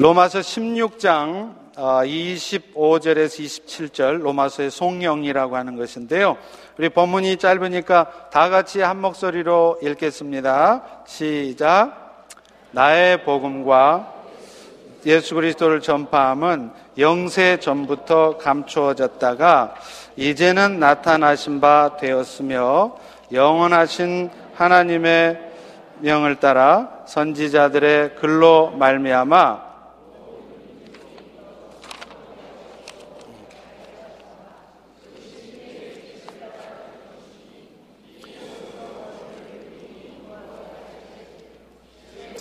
로마서 16장 25절에서 27절 로마서의 송영이라고 하는 것인데요. 우리 본문이 짧으니까 다 같이 한 목소리로 읽겠습니다. 시작. 나의 복음과 예수 그리스도를 전파함은 영세 전부터 감추어졌다가 이제는 나타나신 바 되었으며 영원하신 하나님의 명을 따라 선지자들의 글로 말미암아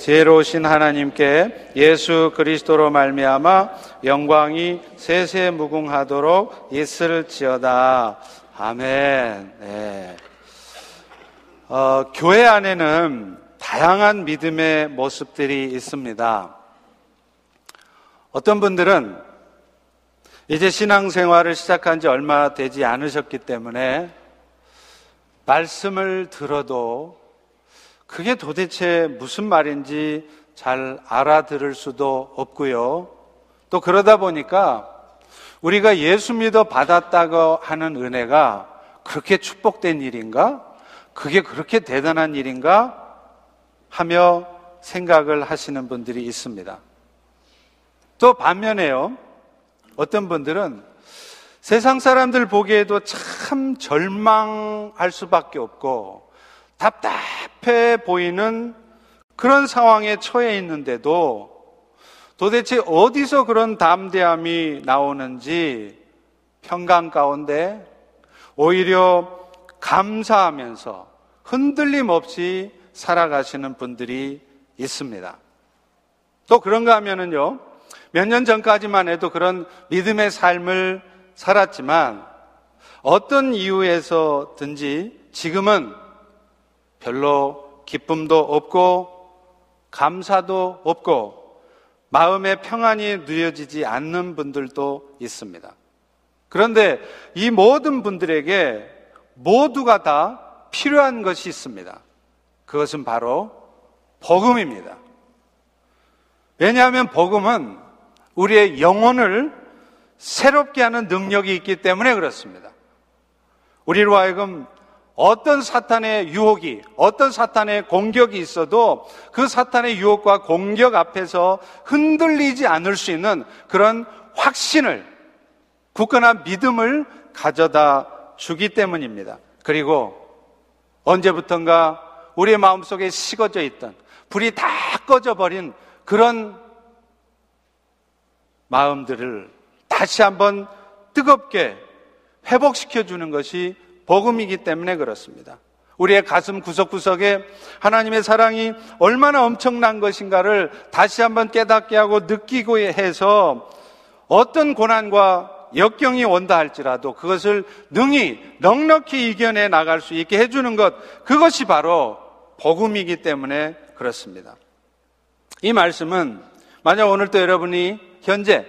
지혜로우신 하나님께 예수 그리스도로 말미암아 영광이 세세 무궁하도록 있을지어다. 아멘. 네. 어, 교회 안에는 다양한 믿음의 모습들이 있습니다. 어떤 분들은 이제 신앙생활을 시작한 지 얼마 되지 않으셨기 때문에 말씀을 들어도 그게 도대체 무슨 말인지 잘 알아들을 수도 없고요. 또 그러다 보니까 우리가 예수 믿어 받았다고 하는 은혜가 그렇게 축복된 일인가? 그게 그렇게 대단한 일인가? 하며 생각을 하시는 분들이 있습니다. 또 반면에요. 어떤 분들은 세상 사람들 보기에도 참 절망할 수밖에 없고 답답 해 보이는 그런 상황에 처해 있는데도 도대체 어디서 그런 담대함이 나오는지 평강 가운데 오히려 감사하면서 흔들림 없이 살아가시는 분들이 있습니다. 또 그런가 하면은요, 몇 년 전까지만 해도 그런 믿음의 삶을 살았지만 어떤 이유에서든지 지금은 별로 기쁨도 없고 감사도 없고 마음의 평안이 누려지지 않는 분들도 있습니다. 그런데 이 모든 분들에게 모두가 다 필요한 것이 있습니다. 그것은 바로 복음입니다. 왜냐하면 복음은 우리의 영혼을 새롭게 하는 능력이 있기 때문에 그렇습니다. 우리로 하여금 어떤 사탄의 유혹이, 어떤 사탄의 공격이 있어도 그 사탄의 유혹과 공격 앞에서 흔들리지 않을 수 있는 그런 확신을, 굳건한 믿음을 가져다 주기 때문입니다. 그리고 언제부턴가 우리의 마음속에 식어져 있던 불이 다 꺼져버린 그런 마음들을 다시 한번 뜨겁게 회복시켜 주는 것이 복음이기 때문에 그렇습니다. 우리의 가슴 구석구석에 하나님의 사랑이 얼마나 엄청난 것인가를 다시 한번 깨닫게 하고 느끼고 해서 어떤 고난과 역경이 온다 할지라도 그것을 능히 넉넉히 이겨내 나갈 수 있게 해주는 것, 그것이 바로 복음이기 때문에 그렇습니다. 이 말씀은 만약 오늘 또 여러분이 현재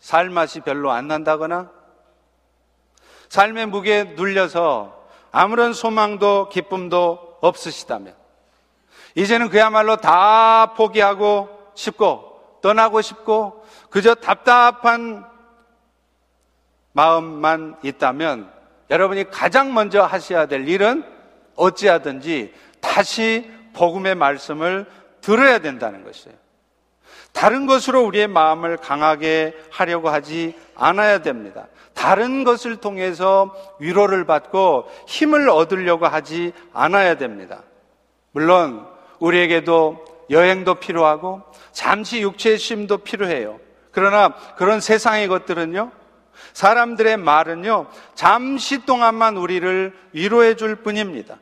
살맛이 별로 안 난다거나 삶의 무게에 눌려서 아무런 소망도 기쁨도 없으시다면 이제는 그야말로 다 포기하고 싶고 떠나고 싶고 그저 답답한 마음만 있다면 여러분이 가장 먼저 하셔야 될 일은 어찌하든지 다시 복음의 말씀을 들어야 된다는 것이에요. 다른 것으로 우리의 마음을 강하게 하려고 하지 않아야 됩니다. 다른 것을 통해서 위로를 받고 힘을 얻으려고 하지 않아야 됩니다. 물론 우리에게도 여행도 필요하고 잠시 육체의 쉼도 필요해요. 그러나 그런 세상의 것들은요, 사람들의 말은요, 잠시 동안만 우리를 위로해 줄 뿐입니다.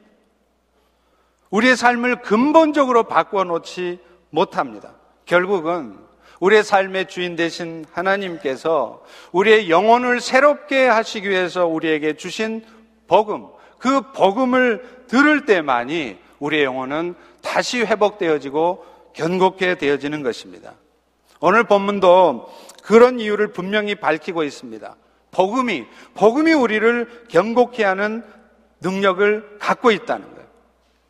우리의 삶을 근본적으로 바꿔 놓지 못합니다. 결국은 우리의 삶의 주인 되신 하나님께서 우리의 영혼을 새롭게 하시기 위해서 우리에게 주신 복음, 그 복음을 들을 때만이 우리의 영혼은 다시 회복되어지고 견고케 되어지는 것입니다. 오늘 본문도 그런 이유를 분명히 밝히고 있습니다. 복음이, 복음이 우리를 견고케 하는 능력을 갖고 있다는 거예요.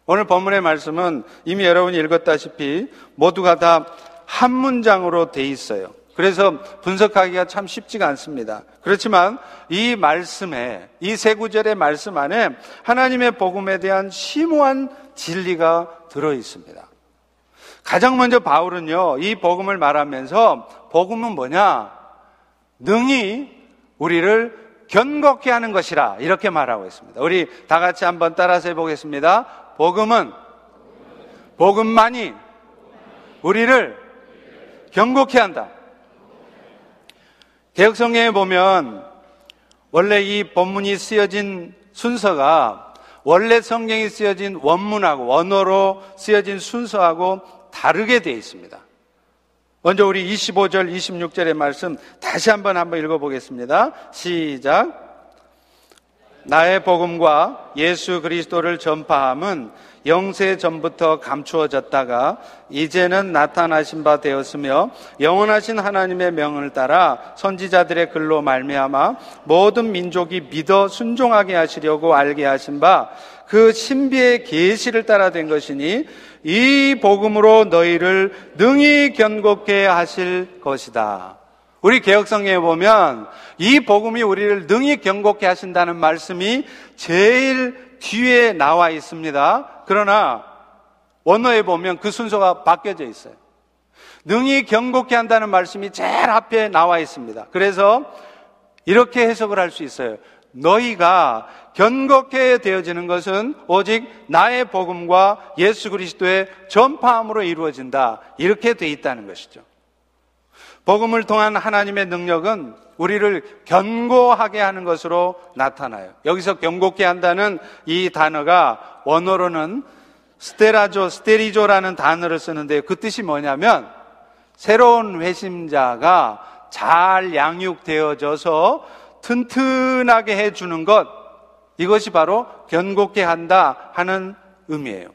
오늘 본문의 말씀은 이미 여러분이 읽었다시피 모두가 다 한 문장으로 돼 있어요. 그래서 분석하기가 참 쉽지가 않습니다. 그렇지만 이 말씀에, 이 세 구절의 말씀 안에 하나님의 복음에 대한 심오한 진리가 들어 있습니다. 가장 먼저 바울은요, 이 복음을 말하면서 복음은 뭐냐? 능히 우리를 견고케 하는 것이라 이렇게 말하고 있습니다. 우리 다 같이 한번 따라서 해보겠습니다. 복음은 복음만이 우리를 견고케 한다. 개혁성경에 보면 원래 이 본문이 쓰여진 순서가 원래 성경이 쓰여진 원문하고 원어로 쓰여진 순서하고 다르게 되어 있습니다. 먼저 우리 25절, 26절의 말씀 다시 한번 한번 읽어보겠습니다. 시작. 나의 복음과 예수 그리스도를 전파함은 영세 전부터 감추어졌다가 이제는 나타나신 바 되었으며 영원하신 하나님의 명을 따라 선지자들의 글로 말미암아 모든 민족이 믿어 순종하게 하시려고 알게 하신 바 그 신비의 계시를 따라 된 것이니 이 복음으로 너희를 능히 견고케 하실 것이다. 우리 개혁성경에 보면 이 복음이 우리를 능히 견고케 하신다는 말씀이 제일 뒤에 나와 있습니다. 그러나 원어에 보면 그 순서가 바뀌어져 있어요. 능히 견고케 한다는 말씀이 제일 앞에 나와 있습니다. 그래서 이렇게 해석을 할 수 있어요. 너희가 견고케 되어지는 것은 오직 나의 복음과 예수 그리스도의 전파함으로 이루어진다. 이렇게 돼 있다는 것이죠. 복음을 통한 하나님의 능력은 우리를 견고하게 하는 것으로 나타나요. 여기서 견고케 한다는 이 단어가 원어로는 스테라조, 스테리조라는 단어를 쓰는데 그 뜻이 뭐냐면 새로운 회심자가 잘 양육되어져서 튼튼하게 해주는 것, 이것이 바로 견고케 한다 하는 의미예요.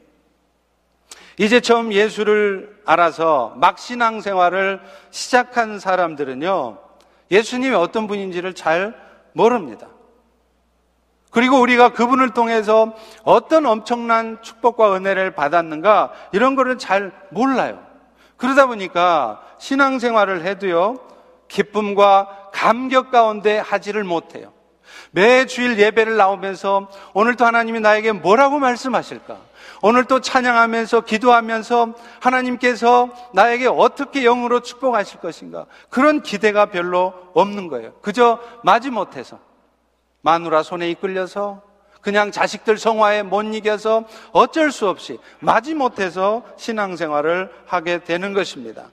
이제 처음 예수를 알아서 막 신앙생활을 시작한 사람들은요, 예수님이 어떤 분인지를 잘 모릅니다. 그리고 우리가 그분을 통해서 어떤 엄청난 축복과 은혜를 받았는가, 이런 거를 잘 몰라요. 그러다 보니까 신앙생활을 해도요, 기쁨과 감격 가운데 하지를 못해요. 매 주일 예배를 나오면서 오늘도 하나님이 나에게 뭐라고 말씀하실까? 오늘 또 찬양하면서 기도하면서 하나님께서 나에게 어떻게 영으로 축복하실 것인가? 그런 기대가 별로 없는 거예요. 그저 마지못해서 마누라 손에 이끌려서 그냥 자식들 성화에 못 이겨서 어쩔 수 없이 마지못해서 신앙생활을 하게 되는 것입니다.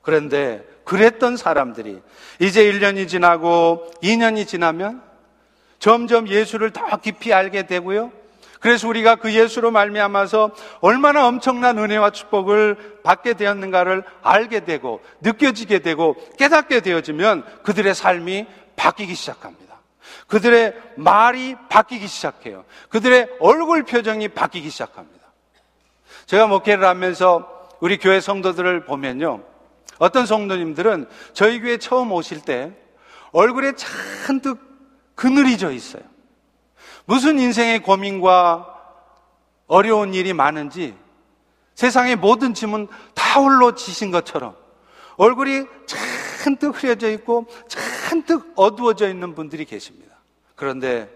그런데 그랬던 사람들이 이제 1년이 지나고 2년이 지나면 점점 예수를 더 깊이 알게 되고요. 그래서 우리가 그 예수로 말미암아서 얼마나 엄청난 은혜와 축복을 받게 되었는가를 알게 되고 느껴지게 되고 깨닫게 되어지면 그들의 삶이 바뀌기 시작합니다. 그들의 말이 바뀌기 시작해요. 그들의 얼굴 표정이 바뀌기 시작합니다. 제가 목회를 하면서 우리 교회 성도들을 보면요. 어떤 성도님들은 저희 교회 처음 오실 때 얼굴에 잔뜩 그늘이 져 있어요. 무슨 인생의 고민과 어려운 일이 많은지 세상의 모든 짐은 다 홀로 지신 것처럼 얼굴이 잔뜩 흐려져 있고 잔뜩 어두워져 있는 분들이 계십니다. 그런데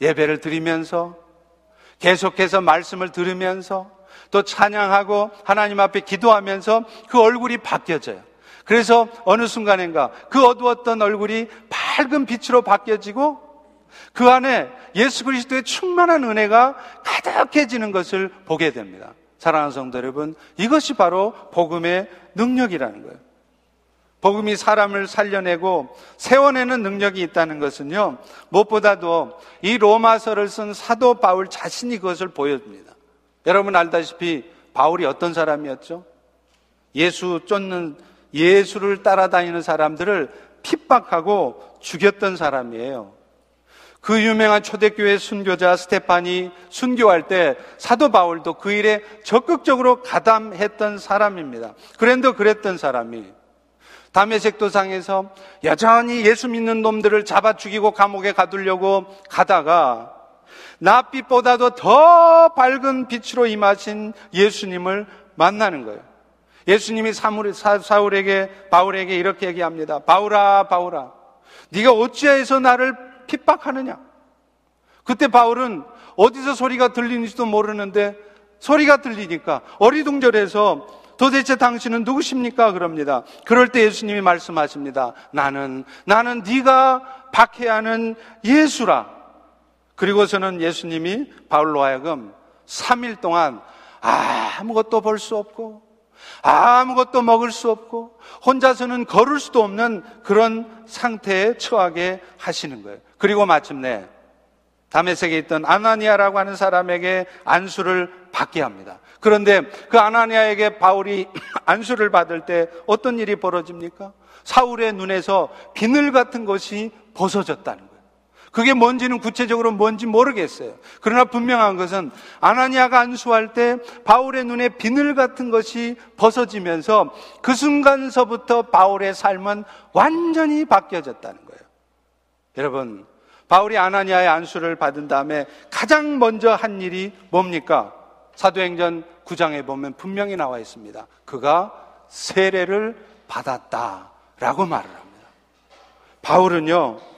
예배를 드리면서 계속해서 말씀을 들으면서 또 찬양하고 하나님 앞에 기도하면서 그 얼굴이 바뀌어져요. 그래서 어느 순간인가 그 어두웠던 얼굴이 밝은 빛으로 바뀌어지고 그 안에 예수 그리스도의 충만한 은혜가 가득해지는 것을 보게 됩니다. 사랑하는 성도 여러분, 이것이 바로 복음의 능력이라는 거예요. 복음이 사람을 살려내고 세워내는 능력이 있다는 것은요, 무엇보다도 이 로마서를 쓴 사도 바울 자신이 그것을 보여줍니다. 여러분 알다시피 바울이 어떤 사람이었죠? 예수 쫓는, 예수를 따라다니는 사람들을 핍박하고 죽였던 사람이에요. 그 유명한 초대교회 순교자 스테판이 순교할 때 사도 바울도 그 일에 적극적으로 가담했던 사람입니다. 그랜도 그랬던 사람이 담에색 도상에서 여전히 예수 믿는 놈들을 잡아 죽이고 감옥에 가두려고 가다가 낯빛보다도 더 밝은 빛으로 임하신 예수님을 만나는 거예요. 예수님이 사울에게 바울에게 이렇게 얘기합니다. 바울아 바울아 네가 어찌해서 나를 핍박하느냐? 그때 바울은 어디서 소리가 들리는지도 모르는데 소리가 들리니까 어리둥절해서 도대체 당신은 누구십니까? 그럽니다. 그럴 때 예수님이 말씀하십니다. 나는 나는 네가 박해하는 예수라. 그리고서는 예수님이 바울로 하여금 3일 동안 아무것도 볼 수 없고 아무것도 먹을 수 없고 혼자서는 걸을 수도 없는 그런 상태에 처하게 하시는 거예요. 그리고 마침내 다메섹에 있던 아나니아라고 하는 사람에게 안수를 받게 합니다. 그런데 그 아나니아에게 바울이 안수를 받을 때 어떤 일이 벌어집니까? 사울의 눈에서 비늘 같은 것이 벗어졌다는. 그게 뭔지는 구체적으로 뭔지 모르겠어요. 그러나 분명한 것은 아나니아가 안수할 때 바울의 눈에 비늘 같은 것이 벗어지면서 그 순간서부터 바울의 삶은 완전히 바뀌어졌다는 거예요. 여러분, 바울이 아나니아의 안수를 받은 다음에 가장 먼저 한 일이 뭡니까? 사도행전 9장에 보면 분명히 나와 있습니다. 그가 세례를 받았다라고 말을 합니다. 바울은요,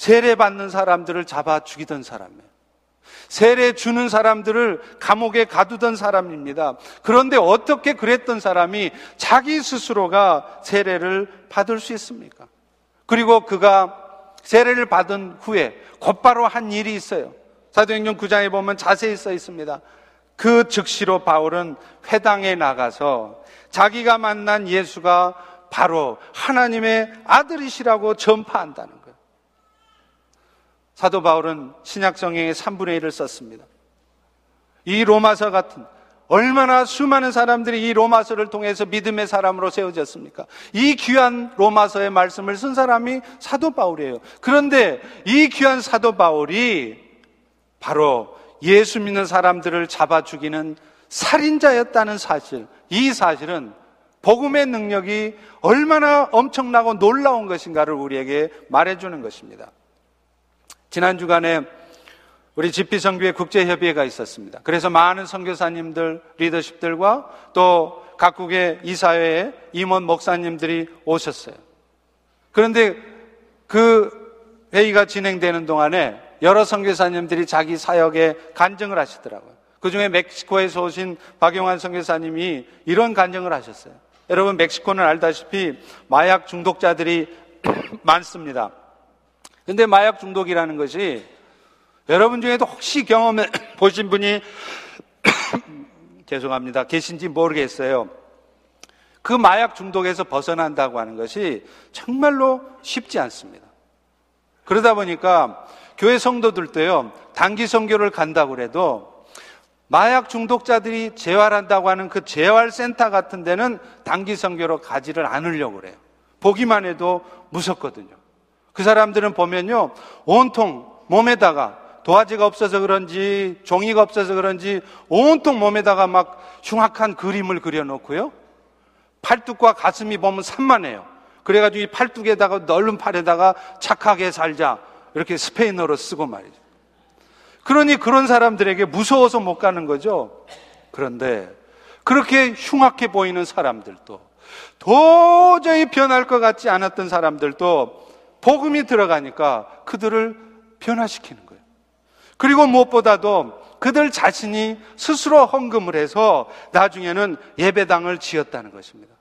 세례 받는 사람들을 잡아 죽이던 사람이에요. 세례 주는 사람들을 감옥에 가두던 사람입니다. 그런데 어떻게 그랬던 사람이 자기 스스로가 세례를 받을 수 있습니까? 그리고 그가 세례를 받은 후에 곧바로 한 일이 있어요. 사도행전 9장에 보면 자세히 써 있습니다. 그 즉시로 바울은 회당에 나가서 자기가 만난 예수가 바로 하나님의 아들이시라고 전파한다는 거예요. 사도 바울은 신약 성경의 3분의 1을 썼습니다. 이 로마서 같은 얼마나 수많은 사람들이 이 로마서를 통해서 믿음의 사람으로 세워졌습니까? 이 귀한 로마서의 말씀을 쓴 사람이 사도 바울이에요. 그런데 이 귀한 사도 바울이 바로 예수 믿는 사람들을 잡아 죽이는 살인자였다는 사실, 이 사실은 복음의 능력이 얼마나 엄청나고 놀라운 것인가를 우리에게 말해주는 것입니다. 지난 주간에 우리 집비성교회 국제협의회가 있었습니다. 그래서 많은 선교사님들, 리더십들과 또 각국의 이사회의 임원 목사님들이 오셨어요. 그런데 그 회의가 진행되는 동안에 여러 선교사님들이 자기 사역에 간증을 하시더라고요. 그 중에 멕시코에서 오신 박용환 선교사님이 이런 간증을 하셨어요. 여러분 멕시코는 알다시피 마약 중독자들이 많습니다. 근데 마약 중독이라는 것이 여러분 중에도 혹시 경험해 보신 분이 죄송합니다. 계신지 모르겠어요. 그 마약 중독에서 벗어난다고 하는 것이 정말로 쉽지 않습니다. 그러다 보니까 교회 성도들도요, 단기 성교를 간다고 그래도 마약 중독자들이 재활한다고 하는 그 재활센터 같은 데는 단기 성교로 가지를 않으려고 그래요. 보기만 해도 무섭거든요. 그 사람들은 보면요, 온통 몸에다가 도화지가 없어서 그런지 종이가 없어서 그런지 온통 몸에다가 막 흉악한 그림을 그려놓고요. 팔뚝과 가슴이 보면 산만해요. 그래가지고 이 팔뚝에다가 넓은 팔에다가 착하게 살자 이렇게 스페인어로 쓰고 말이죠. 그러니 그런 사람들에게 무서워서 못 가는 거죠. 그런데 그렇게 흉악해 보이는 사람들도 도저히 변할 것 같지 않았던 사람들도 복음이 들어가니까 그들을 변화시키는 거예요. 그리고 무엇보다도 그들 자신이 스스로 헌금을 해서 나중에는 예배당을 지었다는 것입니다.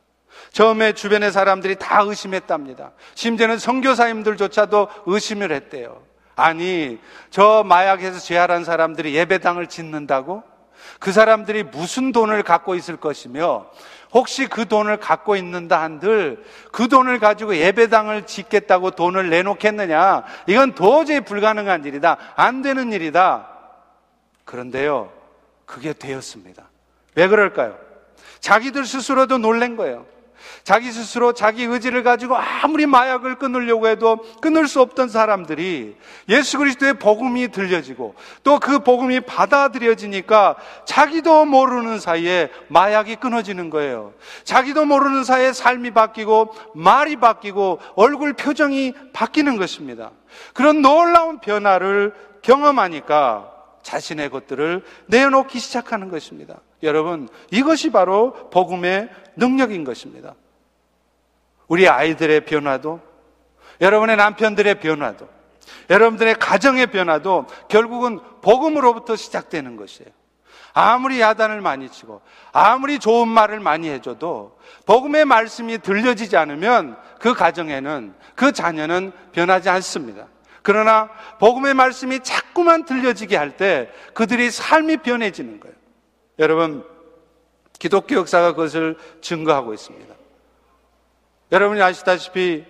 처음에 주변의 사람들이 다 의심했답니다. 심지어는 선교사님들조차도 의심을 했대요. 아니, 저 마약에서 재활한 사람들이 예배당을 짓는다고? 그 사람들이 무슨 돈을 갖고 있을 것이며 혹시 그 돈을 갖고 있는다 한들 그 돈을 가지고 예배당을 짓겠다고 돈을 내놓겠느냐? 이건 도저히 불가능한 일이다. 안 되는 일이다. 그런데요, 그게 되었습니다. 왜 그럴까요? 자기들 스스로도 놀란 거예요. 자기 스스로 자기 의지를 가지고 아무리 마약을 끊으려고 해도 끊을 수 없던 사람들이 예수 그리스도의 복음이 들려지고 또 그 복음이 받아들여지니까 자기도 모르는 사이에 마약이 끊어지는 거예요. 자기도 모르는 사이에 삶이 바뀌고 말이 바뀌고 얼굴 표정이 바뀌는 것입니다. 그런 놀라운 변화를 경험하니까 자신의 것들을 내놓기 시작하는 것입니다. 여러분, 이것이 바로 복음의 능력인 것입니다. 우리 아이들의 변화도, 여러분의 남편들의 변화도, 여러분들의 가정의 변화도 결국은 복음으로부터 시작되는 것이에요. 아무리 야단을 많이 치고, 아무리 좋은 말을 많이 해줘도 복음의 말씀이 들려지지 않으면 그 가정에는, 그 자녀는 변하지 않습니다. 그러나 복음의 말씀이 자꾸만 들려지게 할 때 그들의 삶이 변해지는 거예요. 여러분, 기독교 역사가 그것을 증거하고 있습니다. 여러분이 아시다시피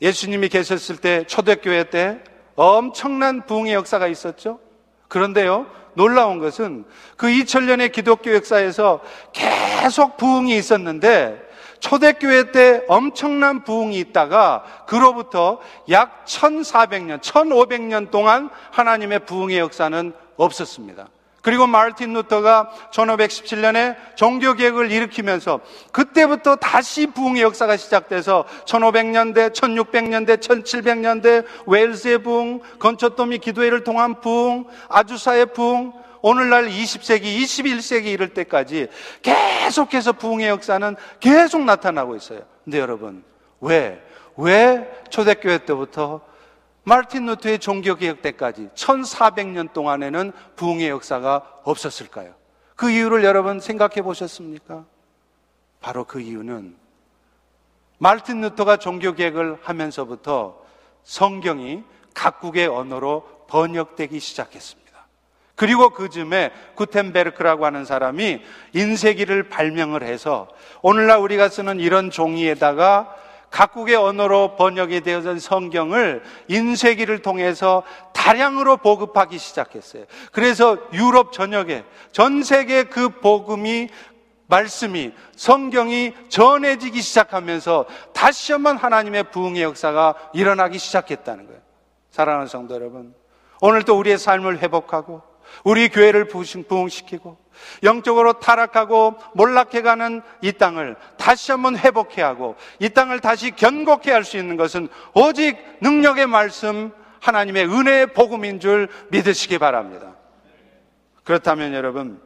예수님이 계셨을 때 초대교회 때 엄청난 부흥의 역사가 있었죠. 그런데요, 놀라운 것은 그 2000년의 기독교 역사에서 계속 부흥이 있었는데 초대교회 때 엄청난 부흥이 있다가 그로부터 약 1400년, 1500년 동안 하나님의 부흥의 역사는 없었습니다. 그리고 마르틴 루터가 1517년에 종교 개혁을 일으키면서 그때부터 다시 부흥의 역사가 시작돼서 1500년대, 1600년대, 1700년대 웨일스의 부흥, 건초토미 기도회를 통한 부흥, 아주사의 부흥, 오늘날 20세기, 21세기 이럴 때까지 계속해서 부흥의 역사는 계속 나타나고 있어요. 근데 여러분, 왜? 왜 초대교회 때부터 마르틴 루터의 종교개혁 때까지 1400년 동안에는 부흥의 역사가 없었을까요? 그 이유를 여러분 생각해 보셨습니까? 바로 그 이유는 마르틴 루터가 종교개혁을 하면서부터 성경이 각국의 언어로 번역되기 시작했습니다. 그리고 그 즈음에 구텐베르크라고 하는 사람이 인쇄기를 발명을 해서 오늘날 우리가 쓰는 이런 종이에다가 각국의 언어로 번역이 되어진 성경을 인쇄기를 통해서 다량으로 보급하기 시작했어요. 그래서 유럽 전역에 전 세계 그 복음이 말씀이 성경이 전해지기 시작하면서 다시 한번 하나님의 부흥의 역사가 일어나기 시작했다는 거예요. 사랑하는 성도 여러분, 오늘 또 우리의 삶을 회복하고 우리 교회를 부흥시키고 영적으로 타락하고 몰락해가는 이 땅을 다시 한번 회복해야 하고 이 땅을 다시 견고케 할 수 있는 것은 오직 능력의 말씀 하나님의 은혜의 복음인 줄 믿으시기 바랍니다. 그렇다면 여러분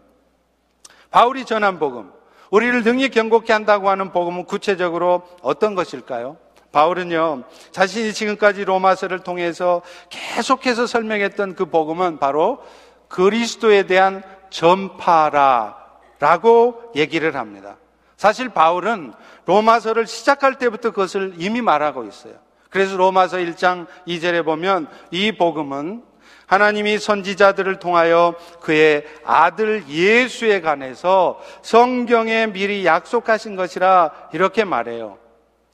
바울이 전한 복음 우리를 능히 견고케 한다고 하는 복음은 구체적으로 어떤 것일까요? 바울은요, 자신이 지금까지 로마서를 통해서 계속해서 설명했던 그 복음은 바로 그리스도에 대한 전파라라고 얘기를 합니다. 사실 바울은 로마서를 시작할 때부터 그것을 이미 말하고 있어요. 그래서 로마서 1장 2절에 보면 이 복음은 하나님이 선지자들을 통하여 그의 아들 예수에 관해서 성경에 미리 약속하신 것이라 이렇게 말해요.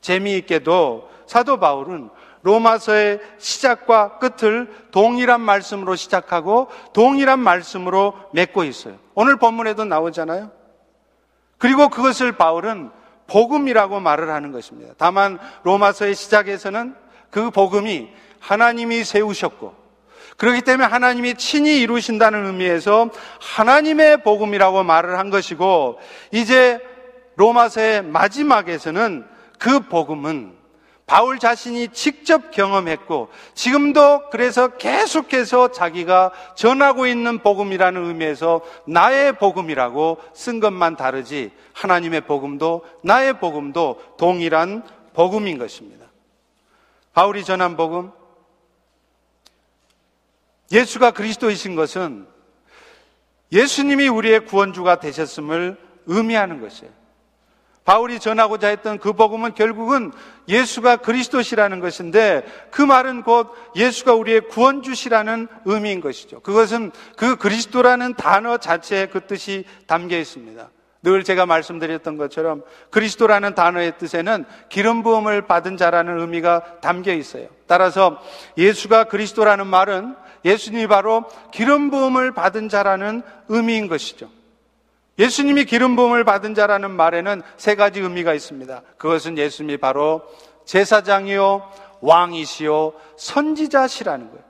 재미있게도 사도 바울은 로마서의 시작과 끝을 동일한 말씀으로 시작하고 동일한 말씀으로 맺고 있어요. 오늘 본문에도 나오잖아요. 그리고 그것을 바울은 복음이라고 말을 하는 것입니다. 다만 로마서의 시작에서는 그 복음이 하나님이 세우셨고 그렇기 때문에 하나님이 친히 이루신다는 의미에서 하나님의 복음이라고 말을 한 것이고 이제 로마서의 마지막에서는 그 복음은 바울 자신이 직접 경험했고 지금도 그래서 계속해서 자기가 전하고 있는 복음이라는 의미에서 나의 복음이라고 쓴 것만 다르지 하나님의 복음도 나의 복음도 동일한 복음인 것입니다. 바울이 전한 복음 예수가 그리스도이신 것은 예수님이 우리의 구원주가 되셨음을 의미하는 것이에요. 바울이 전하고자 했던 그 복음은 결국은 예수가 그리스도시라는 것인데 그 말은 곧 예수가 우리의 구원주시라는 의미인 것이죠. 그것은 그 그리스도라는 단어 자체에 그 뜻이 담겨 있습니다. 늘 제가 말씀드렸던 것처럼 그리스도라는 단어의 뜻에는 기름 부음을 받은 자라는 의미가 담겨 있어요. 따라서 예수가 그리스도라는 말은 예수님이 바로 기름 부음을 받은 자라는 의미인 것이죠. 예수님이 기름 부음을 받은 자라는 말에는 세 가지 의미가 있습니다. 그것은 예수님이 바로 제사장이요, 왕이시요, 선지자시라는 거예요.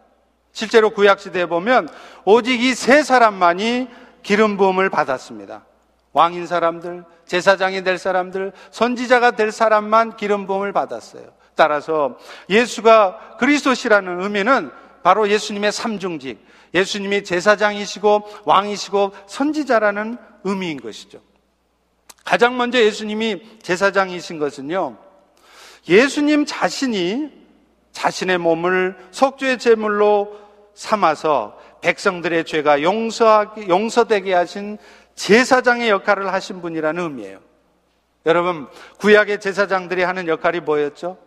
실제로 구약 시대에 보면 오직 이 세 사람만이 기름 부음을 받았습니다. 왕인 사람들, 제사장이 될 사람들, 선지자가 될 사람만 기름 부음을 받았어요. 따라서 예수가 그리스도시라는 의미는 바로 예수님의 삼중직, 예수님이 제사장이시고 왕이시고 선지자라는 의미인 것이죠. 가장 먼저 예수님이 제사장이신 것은요, 예수님 자신이 자신의 몸을 속죄의 제물로 삼아서 백성들의 죄가 용서하기, 용서되게 하신 제사장의 역할을 하신 분이라는 의미예요. 여러분, 구약의 제사장들이 하는 역할이 뭐였죠?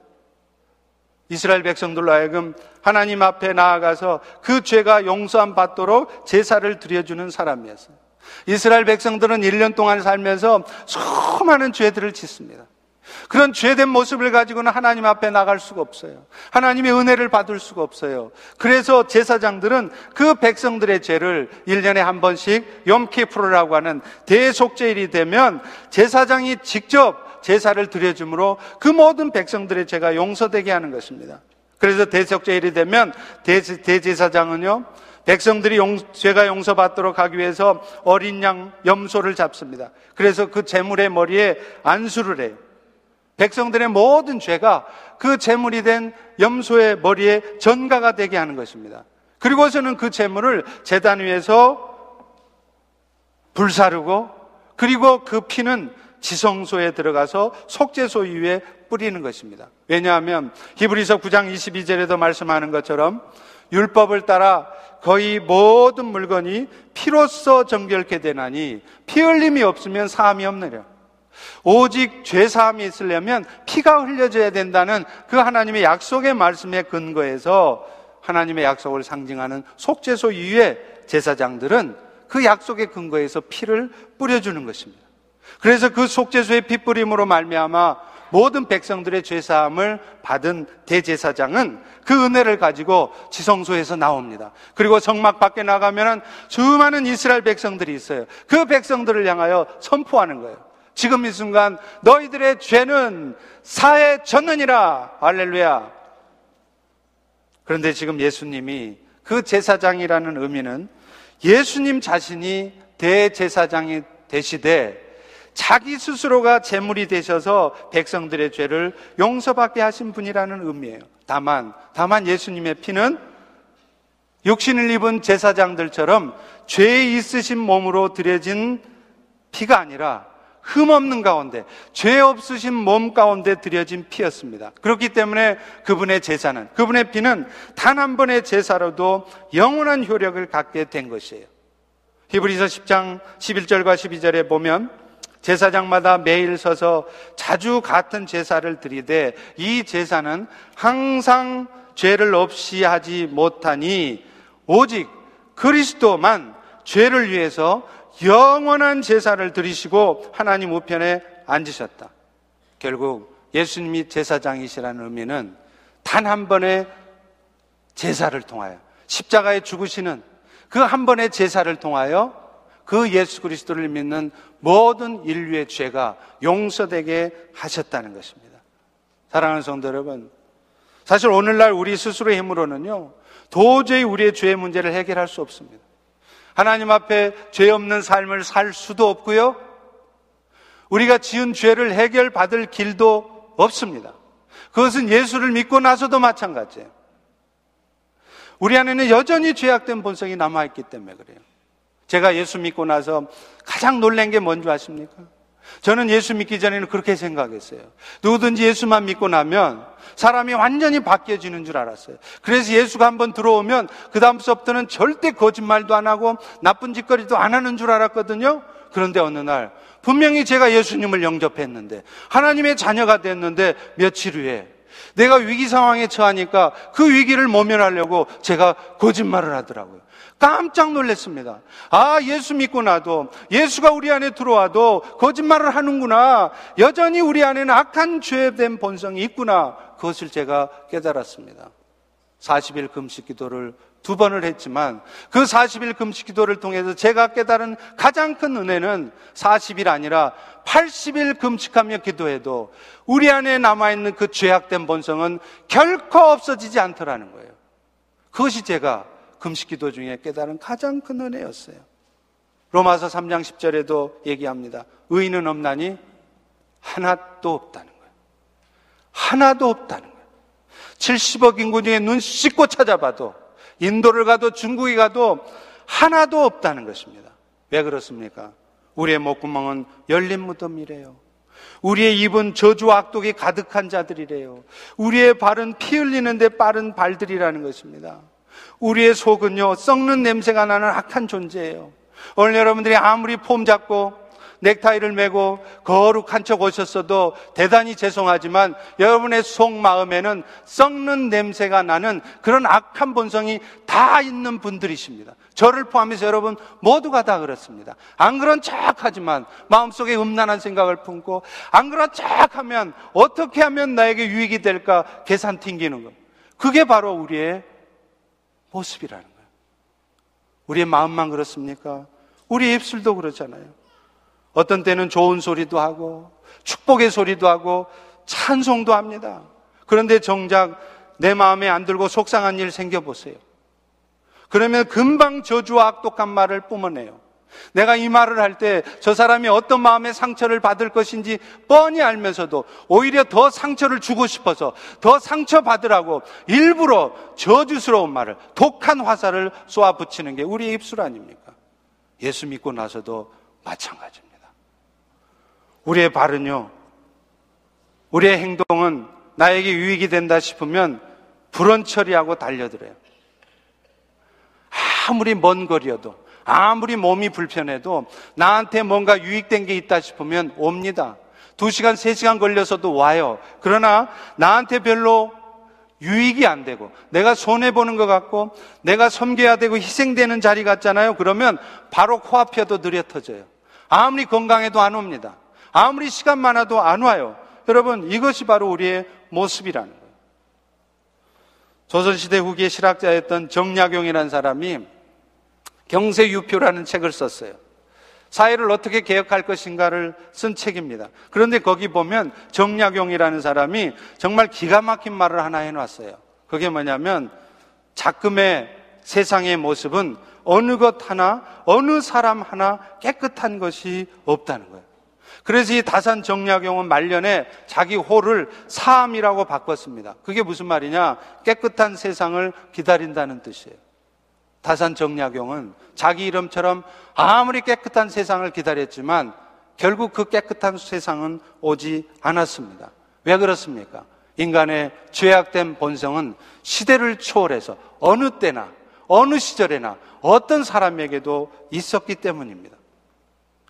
이스라엘 백성들로 하여금 하나님 앞에 나아가서 그 죄가 용서함 받도록 제사를 드려주는 사람이었어요. 이스라엘 백성들은 1년 동안 살면서 수많은 죄들을 짓습니다. 그런 죄된 모습을 가지고는 하나님 앞에 나갈 수가 없어요. 하나님의 은혜를 받을 수가 없어요. 그래서 제사장들은 그 백성들의 죄를 1년에 한 번씩 염키프로라고 하는 대속죄일이 되면 제사장이 직접 제사를 드려주므로 그 모든 백성들의 죄가 용서되게 하는 것입니다. 그래서 대속죄일이 되면 대제사장은요, 백성들이 용, 죄가 용서받도록 하기 위해서 어린 양 염소를 잡습니다. 그래서 그 재물의 머리에 안수를 해요. 백성들의 모든 죄가 그 재물이 된 염소의 머리에 전가가 되게 하는 것입니다. 그리고서는 그 재물을 재단 위에서 불사르고 그리고 그 피는 지성소에 들어가서 속죄소 위에 뿌리는 것입니다. 왜냐하면 히브리서 9장 22절에도 말씀하는 것처럼 율법을 따라 거의 모든 물건이 피로써 정결케 되나니 피 흘림이 없으면 사함이 없느냐. 오직 죄 사함이 있으려면 피가 흘려져야 된다는 그 하나님의 약속의 말씀에 근거해서 하나님의 약속을 상징하는 속죄소 위에 제사장들은 그 약속의 근거에서 피를 뿌려주는 것입니다. 그래서 그 속죄소의 피 뿌림으로 말미암아 모든 백성들의 죄사함을 받은 대제사장은 그 은혜를 가지고 지성소에서 나옵니다. 그리고 성막 밖에 나가면은 수많은 이스라엘 백성들이 있어요. 그 백성들을 향하여 선포하는 거예요. 지금 이 순간 너희들의 죄는 사해졌느니라. 할렐루야. 그런데 지금 예수님이 그 제사장이라는 의미는 예수님 자신이 대제사장이 되시되 자기 스스로가 제물이 되셔서 백성들의 죄를 용서받게 하신 분이라는 의미예요. 다만, 다만 예수님의 피는 육신을 입은 제사장들처럼 죄 있으신 몸으로 드려진 피가 아니라 흠 없는 가운데, 죄 없으신 몸 가운데 드려진 피였습니다. 그렇기 때문에 그분의 제사는, 그분의 피는 단 한 번의 제사로도 영원한 효력을 갖게 된 것이에요. 히브리서 10장 11절과 12절에 보면 제사장마다 매일 서서 자주 같은 제사를 드리되 이 제사는 항상 죄를 없이 하지 못하니 오직 그리스도만 죄를 위해서 영원한 제사를 드리시고 하나님 우편에 앉으셨다. 결국 예수님이 제사장이시라는 의미는 단 한 번의 제사를 통하여 십자가에 죽으시는 그 한 번의 제사를 통하여 그 예수 그리스도를 믿는 모든 인류의 죄가 용서되게 하셨다는 것입니다. 사랑하는 성도 여러분, 사실 오늘날 우리 스스로의 힘으로는요, 도저히 우리의 죄의 문제를 해결할 수 없습니다. 하나님 앞에 죄 없는 삶을 살 수도 없고요. 우리가 지은 죄를 해결받을 길도 없습니다. 그것은 예수를 믿고 나서도 마찬가지예요. 우리 안에는 여전히 죄악된 본성이 남아있기 때문에 그래요. 제가 예수 믿고 나서 가장 놀란 게 뭔지 아십니까? 저는 예수 믿기 전에는 그렇게 생각했어요. 누구든지 예수만 믿고 나면 사람이 완전히 바뀌어지는 줄 알았어요. 그래서 예수가 한번 들어오면 그 다음부터는 절대 거짓말도 안 하고 나쁜 짓거리도 안 하는 줄 알았거든요. 그런데 어느 날 분명히 제가 예수님을 영접했는데 하나님의 자녀가 됐는데 며칠 후에 내가 위기 상황에 처하니까 그 위기를 모면하려고 제가 거짓말을 하더라고요. 깜짝 놀랐습니다. 아, 예수 믿고 나도, 예수가 우리 안에 들어와도 거짓말을 하는구나. 여전히 우리 안에는 악한 죄된 본성이 있구나. 그것을 제가 깨달았습니다. 40일 금식 기도를 두 번을 했지만 그 40일 금식 기도를 통해서 제가 깨달은 가장 큰 은혜는 40일 아니라 80일 금식하며 기도해도 우리 안에 남아있는 그 죄악된 본성은 결코 없어지지 않더라는 거예요. 그것이 제가 금식 기도 중에 깨달은 가장 큰 은혜였어요. 로마서 3장 10절에도 얘기합니다. 의인은 없나니 하나도 없다는 거예요. 하나도 없다는 거예요. 70억 인구 중에 눈 씻고 찾아봐도 인도를 가도 중국에 가도 하나도 없다는 것입니다. 왜 그렇습니까? 우리의 목구멍은 열린 무덤이래요. 우리의 입은 저주와 악독이 가득한 자들이래요. 우리의 발은 피 흘리는데 빠른 발들이라는 것입니다. 우리의 속은요, 썩는 냄새가 나는 악한 존재예요. 오늘 여러분들이 아무리 폼 잡고 넥타이를 메고 거룩한 척 오셨어도 대단히 죄송하지만 여러분의 속 마음에는 썩는 냄새가 나는 그런 악한 본성이 다 있는 분들이십니다. 저를 포함해서 여러분 모두가 다 그렇습니다. 안 그런 척 하지만 마음속에 음란한 생각을 품고 안 그런 척 하면 어떻게 하면 나에게 유익이 될까 계산 튕기는 것. 그게 바로 우리의 모습이라는 거예요. 우리의 마음만 그렇습니까? 우리 입술도 그렇잖아요. 어떤 때는 좋은 소리도 하고 축복의 소리도 하고 찬송도 합니다. 그런데 정작 내 마음에 안 들고 속상한 일 생겨보세요. 그러면 금방 저주와 악독한 말을 뿜어내요. 내가 이 말을 할 때 저 사람이 어떤 마음의 상처를 받을 것인지 뻔히 알면서도 오히려 더 상처를 주고 싶어서 더 상처받으라고 일부러 저주스러운 말을 독한 화살을 쏘아 붙이는 게 우리의 입술 아닙니까? 예수 믿고 나서도 마찬가지입니다. 우리의 발은요, 우리의 행동은 나에게 유익이 된다 싶으면 불언 처리하고 달려들어요. 아무리 먼 거리여도, 아무리 몸이 불편해도 나한테 뭔가 유익된 게 있다 싶으면 옵니다. 두 시간, 세 시간 걸려서도 와요. 그러나 나한테 별로 유익이 안 되고 내가 손해 보는 것 같고 내가 섬겨야 되고 희생되는 자리 같잖아요. 그러면 바로 코앞에도 느려 터져요. 아무리 건강해도 안 옵니다. 아무리 시간 많아도 안 와요. 여러분, 이것이 바로 우리의 모습이라는 거예요. 조선시대 후기의 실학자였던 정약용이라는 사람이 경세유표라는 책을 썼어요. 사회를 어떻게 개혁할 것인가를 쓴 책입니다. 그런데 거기 보면 정약용이라는 사람이 정말 기가 막힌 말을 하나 해놨어요. 그게 뭐냐면 작금의 세상의 모습은 어느 것 하나, 어느 사람 하나 깨끗한 것이 없다는 거예요. 그래서 이 다산 정약용은 말년에 자기 호를 사암이라고 바꿨습니다. 그게 무슨 말이냐? 깨끗한 세상을 기다린다는 뜻이에요. 다산 정약용은 자기 이름처럼 아무리 깨끗한 세상을 기다렸지만 결국 그 깨끗한 세상은 오지 않았습니다. 왜 그렇습니까? 인간의 죄악된 본성은 시대를 초월해서 어느 때나 어느 시절에나 어떤 사람에게도 있었기 때문입니다.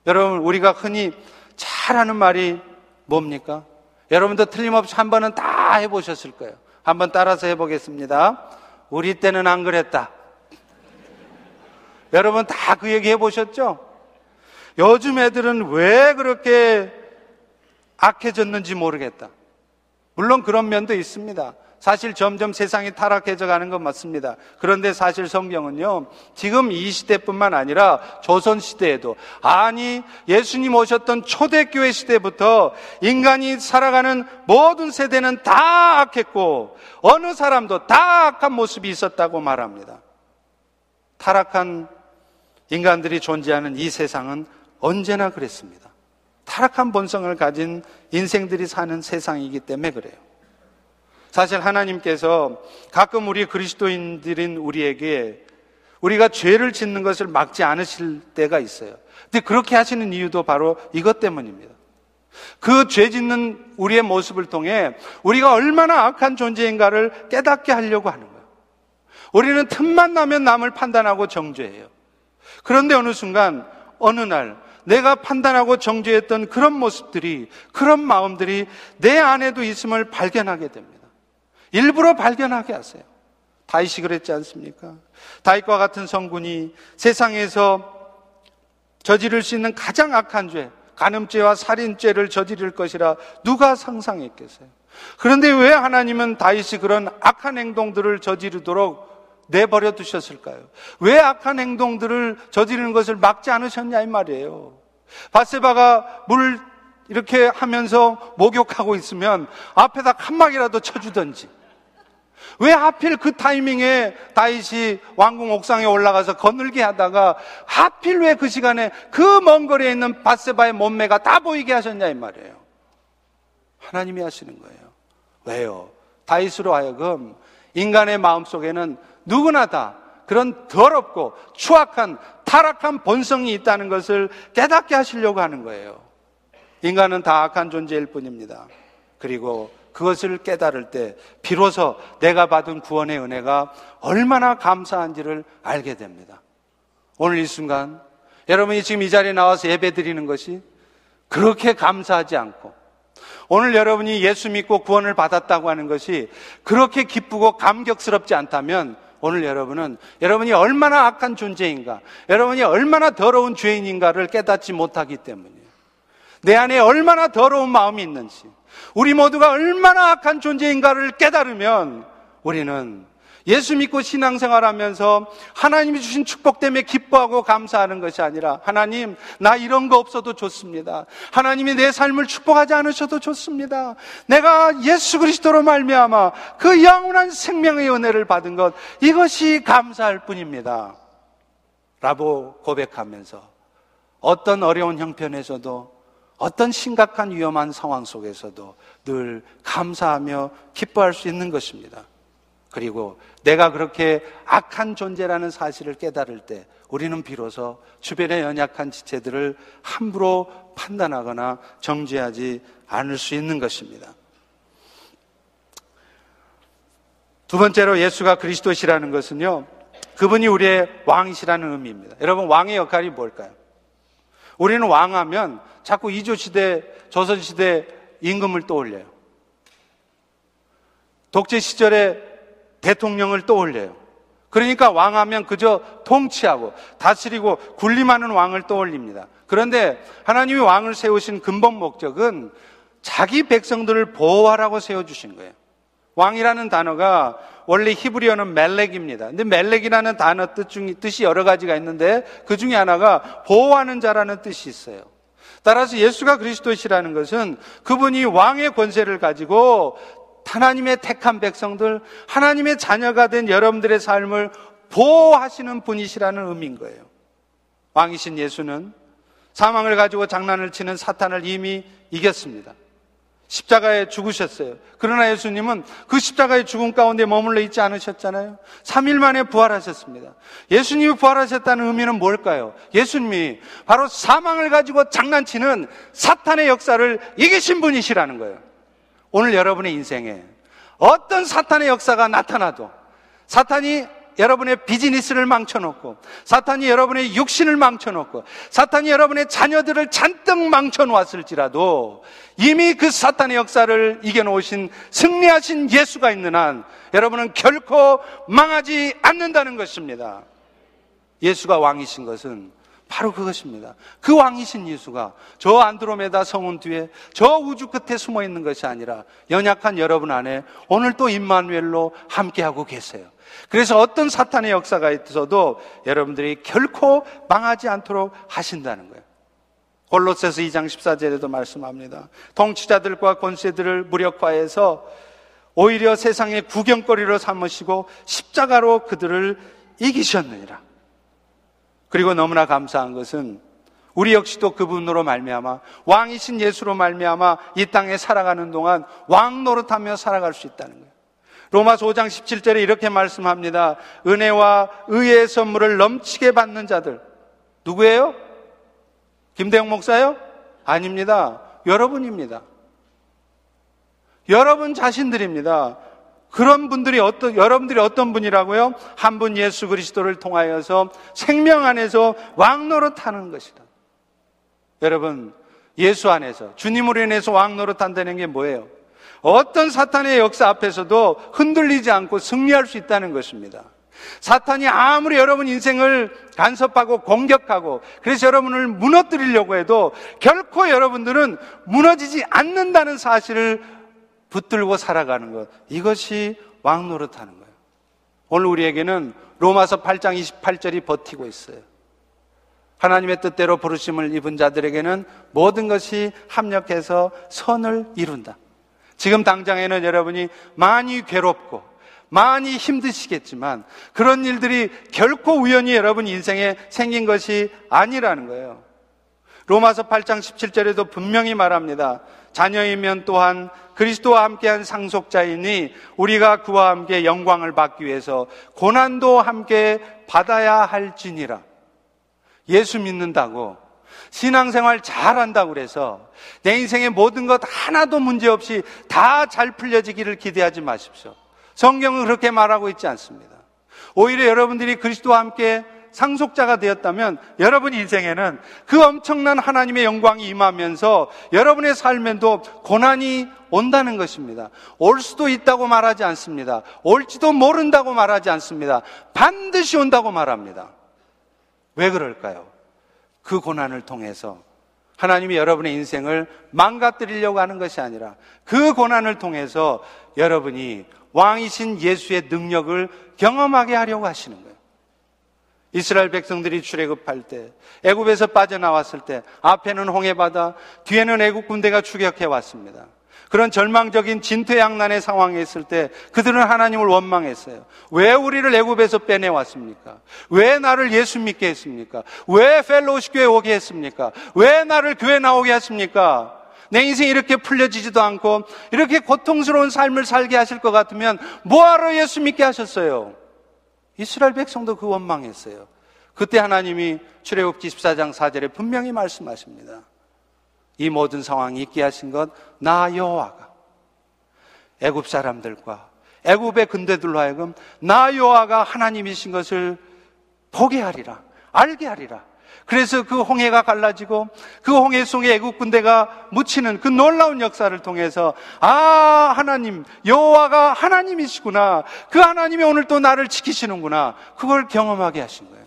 여러분, 우리가 흔히 잘하는 말이 뭡니까? 여러분도 틀림없이 한 번은 다 해보셨을 거예요. 한번 따라서 해보겠습니다. 우리 때는 안 그랬다. 여러분 다 그 얘기 해보셨죠? 요즘 애들은 왜 그렇게 악해졌는지 모르겠다. 물론 그런 면도 있습니다. 사실 점점 세상이 타락해져 가는 건 맞습니다. 그런데 사실 성경은요, 지금 이 시대뿐만 아니라 조선 시대에도, 아니, 예수님 오셨던 초대교회 시대부터 인간이 살아가는 모든 세대는 다 악했고, 어느 사람도 다 악한 모습이 있었다고 말합니다. 타락한 인간들이 존재하는 이 세상은 언제나 그랬습니다. 타락한 본성을 가진 인생들이 사는 세상이기 때문에 그래요. 사실 하나님께서 가끔 우리 그리스도인들인 우리에게 우리가 죄를 짓는 것을 막지 않으실 때가 있어요. 근데 그렇게 하시는 이유도 바로 이것 때문입니다. 그 죄 짓는 우리의 모습을 통해 우리가 얼마나 악한 존재인가를 깨닫게 하려고 하는 거예요. 우리는 틈만 나면 남을 판단하고 정죄해요. 그런데 어느 순간, 어느 날, 내가 판단하고 정죄했던 그런 모습들이, 그런 마음들이 내 안에도 있음을 발견하게 됩니다. 일부러 발견하게 하세요. 다윗이 그랬지 않습니까? 다윗과 같은 성군이 세상에서 저지를 수 있는 가장 악한 죄, 간음죄와 살인죄를 저지를 것이라 누가 상상했겠어요? 그런데 왜 하나님은 다윗이 그런 악한 행동들을 저지르도록 내버려 두셨을까요? 왜 악한 행동들을 저지르는 것을 막지 않으셨냐 이 말이에요. 바세바가 물 이렇게 하면서 목욕하고 있으면 앞에다 칸막이라도 쳐주던지 왜 하필 그 타이밍에 다윗이 왕궁 옥상에 올라가서 거늘게 하다가 하필 왜 그 시간에 그 먼 거리에 있는 바세바의 몸매가 다 보이게 하셨냐 이 말이에요. 하나님이 하시는 거예요. 왜요? 다윗으로 하여금 인간의 마음 속에는 누구나 다 그런 더럽고 추악한 타락한 본성이 있다는 것을 깨닫게 하시려고 하는 거예요. 인간은 다 악한 존재일 뿐입니다. 그리고 그것을 깨달을 때 비로소 내가 받은 구원의 은혜가 얼마나 감사한지를 알게 됩니다. 오늘 이 순간 여러분이 지금 이 자리에 나와서 예배 드리는 것이 그렇게 감사하지 않고 오늘 여러분이 예수 믿고 구원을 받았다고 하는 것이 그렇게 기쁘고 감격스럽지 않다면 오늘 여러분은 여러분이 얼마나 악한 존재인가, 여러분이 얼마나 더러운 죄인인가를 깨닫지 못하기 때문이에요. 내 안에 얼마나 더러운 마음이 있는지, 우리 모두가 얼마나 악한 존재인가를 깨달으면 우리는 예수 믿고 신앙생활 하면서 하나님이 주신 축복 때문에 기뻐하고 감사하는 것이 아니라 하나님, 나 이런 거 없어도 좋습니다. 하나님이 내 삶을 축복하지 않으셔도 좋습니다. 내가 예수 그리스도로 말미암아 그 영원한 생명의 은혜를 받은 것 이것이 감사할 뿐입니다. 라고 고백하면서 어떤 어려운 형편에서도 어떤 심각한 위험한 상황 속에서도 늘 감사하며 기뻐할 수 있는 것입니다. 그리고 내가 그렇게 악한 존재라는 사실을 깨달을 때 우리는 비로소 주변의 연약한 지체들을 함부로 판단하거나 정죄하지 않을 수 있는 것입니다. 두 번째로 예수가 그리스도시라는 것은요, 그분이 우리의 왕이시라는 의미입니다. 여러분, 왕의 역할이 뭘까요? 우리는 왕하면 자꾸 이조시대, 조선시대 임금을 떠올려요. 독재 시절에 대통령을 떠올려요. 그러니까 왕하면 그저 통치하고 다스리고 군림하는 왕을 떠올립니다. 그런데 하나님이 왕을 세우신 근본 목적은 자기 백성들을 보호하라고 세워주신 거예요. 왕이라는 단어가 원래 히브리어는 멜렉입니다. 근데 멜렉이라는 단어 뜻 중에 뜻이 여러 가지가 있는데 그 중에 하나가 보호하는 자라는 뜻이 있어요. 따라서 예수가 그리스도시라는 것은 그분이 왕의 권세를 가지고 하나님의 택한 백성들, 하나님의 자녀가 된 여러분들의 삶을 보호하시는 분이시라는 의미인 거예요. 왕이신 예수는 사망을 가지고 장난을 치는 사탄을 이미 이겼습니다. 십자가에 죽으셨어요. 그러나 예수님은 그 십자가의 죽음 가운데 머물러 있지 않으셨잖아요. 3일 만에 부활하셨습니다. 예수님이 부활하셨다는 의미는 뭘까요? 예수님이 바로 사망을 가지고 장난치는 사탄의 역사를 이기신 분이시라는 거예요. 오늘 여러분의 인생에 어떤 사탄의 역사가 나타나도 사탄이 여러분의 비즈니스를 망쳐놓고 사탄이 여러분의 육신을 망쳐놓고 사탄이 여러분의 자녀들을 잔뜩 망쳐놓았을지라도 이미 그 사탄의 역사를 이겨놓으신 승리하신 예수가 있는 한 여러분은 결코 망하지 않는다는 것입니다. 예수가 왕이신 것은 바로 그것입니다. 그 왕이신 예수가 저 안드로메다 성운 뒤에 저 우주 끝에 숨어 있는 것이 아니라 연약한 여러분 안에 오늘 또 임마누엘로 함께하고 계세요. 그래서 어떤 사탄의 역사가 있어도 여러분들이 결코 망하지 않도록 하신다는 거예요. 골로새서 2장 14절에도 말씀합니다. 통치자들과 권세들을 무력화해서 오히려 세상의 구경거리로 삼으시고 십자가로 그들을 이기셨느니라. 그리고 너무나 감사한 것은 우리 역시도 그분으로 말미암아 왕이신 예수로 말미암아 이 땅에 살아가는 동안 왕 노릇하며 살아갈 수 있다는 거예요. 로마서 5장 17절에 이렇게 말씀합니다. 은혜와 의의 선물을 넘치게 받는 자들 누구예요? 김대영 목사요? 아닙니다. 여러분입니다. 여러분 자신들입니다. 그런 분들이 어떤, 여러분들이 어떤 분이라고요? 한 분 예수 그리스도를 통하여서 생명 안에서 왕노릇 하는 것이다. 여러분, 예수 안에서, 주님으로 인해서 왕노릇 한다는 게 뭐예요? 어떤 사탄의 역사 앞에서도 흔들리지 않고 승리할 수 있다는 것입니다. 사탄이 아무리 여러분 인생을 간섭하고 공격하고 그래서 여러분을 무너뜨리려고 해도 결코 여러분들은 무너지지 않는다는 사실을 붙들고 살아가는 것. 이것이 왕 노릇하는 거예요. 오늘 우리에게는 로마서 8장 28절이 버티고 있어요. 하나님의 뜻대로 부르심을 입은 자들에게는 모든 것이 합력해서 선을 이룬다. 지금 당장에는 여러분이 많이 괴롭고 많이 힘드시겠지만 그런 일들이 결코 우연히 여러분 인생에 생긴 것이 아니라는 거예요. 로마서 8장 17절에도 분명히 말합니다. 자녀이면 또한 그리스도와 함께한 상속자이니 우리가 그와 함께 영광을 받기 위해서 고난도 함께 받아야 할지니라. 예수 믿는다고 신앙생활 잘한다고 그래서 내 인생의 모든 것 하나도 문제없이 다 잘 풀려지기를 기대하지 마십시오. 성경은 그렇게 말하고 있지 않습니다. 오히려 여러분들이 그리스도와 함께 상속자가 되었다면 여러분 인생에는 그 엄청난 하나님의 영광이 임하면서 여러분의 삶에도 고난이 온다는 것입니다. 올 수도 있다고 말하지 않습니다. 올지도 모른다고 말하지 않습니다. 반드시 온다고 말합니다. 왜 그럴까요? 그 고난을 통해서 하나님이 여러분의 인생을 망가뜨리려고 하는 것이 아니라 그 고난을 통해서 여러분이 왕이신 예수의 능력을 경험하게 하려고 하시는 거예요. 이스라엘 백성들이 출애굽할 때, 애굽에서 빠져나왔을 때 앞에는 홍해 바다, 뒤에는 애굽 군대가 추격해 왔습니다. 그런 절망적인 진퇴양난의 상황에 있을 때 그들은 하나님을 원망했어요. 왜 우리를 애굽에서 빼내 왔습니까? 왜 나를 예수 믿게 했습니까? 왜 펠로우십 교회 오게 했습니까? 왜 나를 교회 나오게 했습니까? 내 인생이 이렇게 풀려지지도 않고 이렇게 고통스러운 삶을 살게 하실 것 같으면 뭐하러 예수 믿게 하셨어요? 이스라엘 백성도 그 원망했어요. 그때 하나님이 출애굽기 14장 4절에 분명히 말씀하십니다. 이 모든 상황이 있게 하신 것 나 여호와가 애굽 사람들과 애굽의 근대들로 하여금 나 여호와가 하나님이신 것을 보게 하리라 알게 하리라 그래서 그 홍해가 갈라지고 그 홍해 속에 애국 군대가 묻히는 그 놀라운 역사를 통해서 아 하나님 여호와가 하나님이시구나 그 하나님이 오늘 또 나를 지키시는구나 그걸 경험하게 하신 거예요.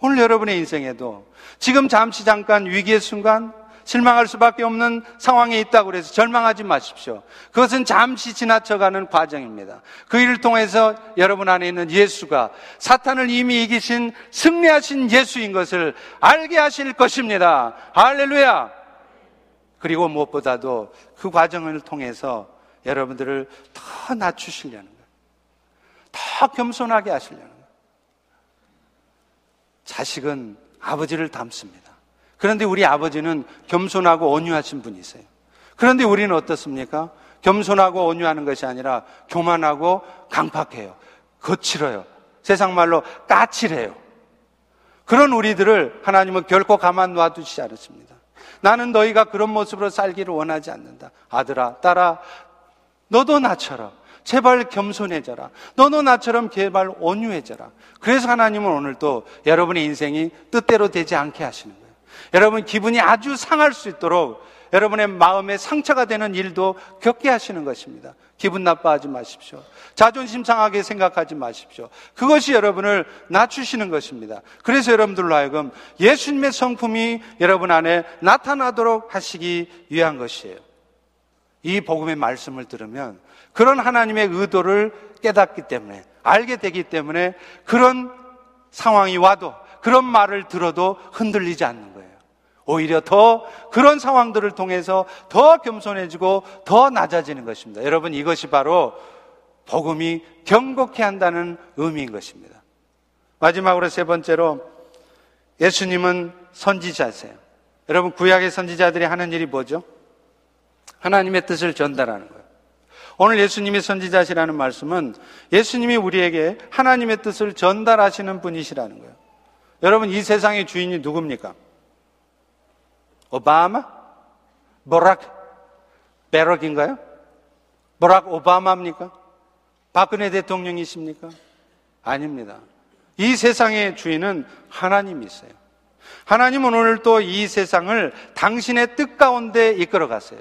오늘 여러분의 인생에도 지금 잠시 잠깐 위기의 순간 실망할 수밖에 없는 상황에 있다고 해서 절망하지 마십시오. 그것은 잠시 지나쳐가는 과정입니다. 그 일을 통해서 여러분 안에 있는 예수가 사탄을 이미 이기신 승리하신 예수인 것을 알게 하실 것입니다. 할렐루야! 그리고 무엇보다도 그 과정을 통해서 여러분들을 더 낮추시려는 거예요. 더 겸손하게 하시려는 거예요. 자식은 아버지를 닮습니다. 그런데 우리 아버지는 겸손하고 온유하신 분이세요. 그런데 우리는 어떻습니까? 겸손하고 온유하는 것이 아니라 교만하고 강팍해요. 거칠어요. 세상 말로 까칠해요. 그런 우리들을 하나님은 결코 가만 놔두지 않으십니다. 나는 너희가 그런 모습으로 살기를 원하지 않는다. 아들아, 딸아, 너도 나처럼 제발 겸손해져라. 너도 나처럼 제발 온유해져라. 그래서 하나님은 오늘 또 여러분의 인생이 뜻대로 되지 않게 하시는 거예요. 여러분 기분이 아주 상할 수 있도록 여러분의 마음에 상처가 되는 일도 겪게 하시는 것입니다. 기분 나빠하지 마십시오. 자존심 상하게 생각하지 마십시오. 그것이 여러분을 낮추시는 것입니다. 그래서 여러분들로 하여금 예수님의 성품이 여러분 안에 나타나도록 하시기 위한 것이에요. 이 복음의 말씀을 들으면 그런 하나님의 의도를 깨닫기 때문에 알게 되기 때문에 그런 상황이 와도 그런 말을 들어도 흔들리지 않는 거예요. 오히려 더 그런 상황들을 통해서 더 겸손해지고 더 낮아지는 것입니다. 여러분 이것이 바로 복음이 경고케 한다는 의미인 것입니다. 마지막으로 세 번째로 예수님은 선지자세요. 여러분 구약의 선지자들이 하는 일이 뭐죠? 하나님의 뜻을 전달하는 거예요. 오늘 예수님이 선지자시라는 말씀은 예수님이 우리에게 하나님의 뜻을 전달하시는 분이시라는 거예요. 여러분 이 세상의 주인이 누굽니까? 오바마? 버락 베럭인가요? 버락 오바마입니까? 박근혜 대통령이십니까? 아닙니다. 이 세상의 주인은 하나님이세요. 하나님은 오늘 또 이 세상을 당신의 뜻 가운데 이끌어 가세요.